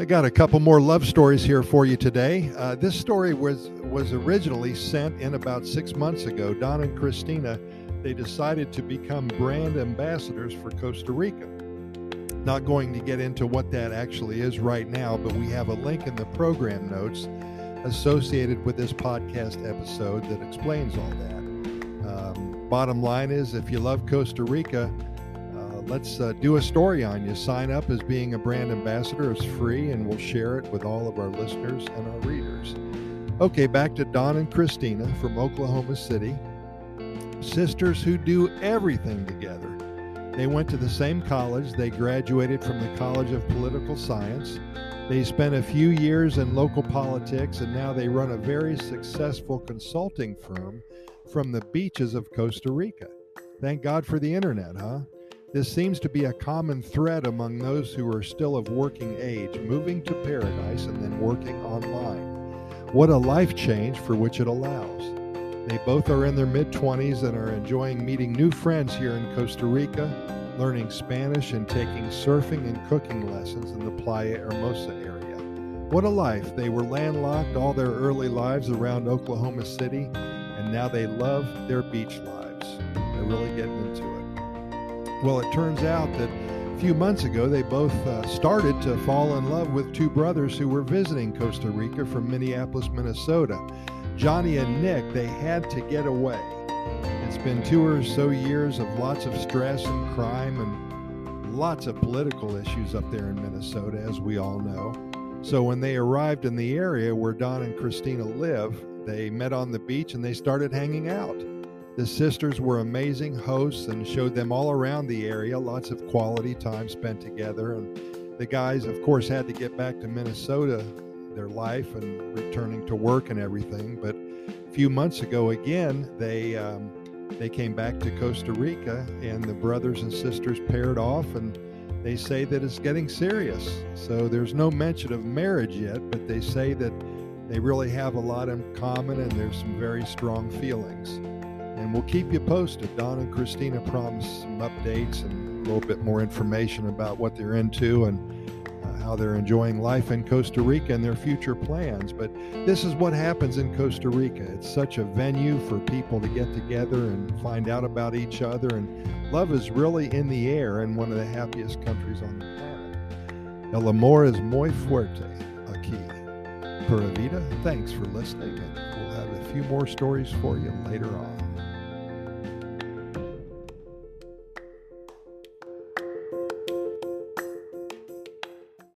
I got a couple more love stories here for you today. Uh, this story was was originally sent in about six months ago. Dawn and Christina, they decided to become brand ambassadors for Costa Rica. Not going to get into what that actually is right now, but we have a link in the program notes associated with this podcast episode that explains all that. Um, bottom line is, if you love Costa Rica, let's uh, do a story on you. Sign up as being a brand ambassador. It's free, and we'll share it with all of our listeners and our readers. Okay, back to Dawn and Christina from Oklahoma City. Sisters who do everything together. They went to the same college. They graduated from the College of Political Science. They spent a few years in local politics and now they run a very successful consulting firm from the beaches of Costa Rica. Thank God for the internet, huh? This seems to be a common thread among those who are still of working age, moving to paradise and then working online. What a life change for which it allows. They both are in their mid 20s and are enjoying meeting new friends here in Costa Rica, learning Spanish, and taking surfing and cooking lessons in the Playa Hermosa area. What a life! They were landlocked all their early lives around Oklahoma City, and now they love their beach lives. They're really getting into it. Well, it turns out that a few months ago, they both uh, started to fall in love with two brothers who were visiting Costa Rica from Minneapolis, Minnesota. Johnny and Nick, they had to get away. It's been two or so years of lots of stress and crime and lots of political issues up there in Minnesota, as we all know. So when they arrived in the area where Dawn and Christina live, they met on the beach and they started hanging out. The sisters were amazing hosts and showed them all around the area, lots of quality time spent together. And the guys, of course, had to get back to Minnesota their life and returning to work and everything. But a few months ago, again, they um, they came back to Costa Rica, and the brothers and sisters paired off, and they say that it's getting serious. So there's no mention of marriage yet, but they say that they really have a lot in common, and there's some very strong feelings. And we'll keep you posted. Dawn and Christina promise some updates and a little bit more information about what they're into and uh, how they're enjoying life in Costa Rica and their future plans. But this is what happens in Costa Rica. It's such a venue for people to get together and find out about each other. And love is really in the air in one of the happiest countries on the planet. El amor es muy fuerte aquí. Pura vida. Thanks for listening. And we'll have a few more stories for you later on.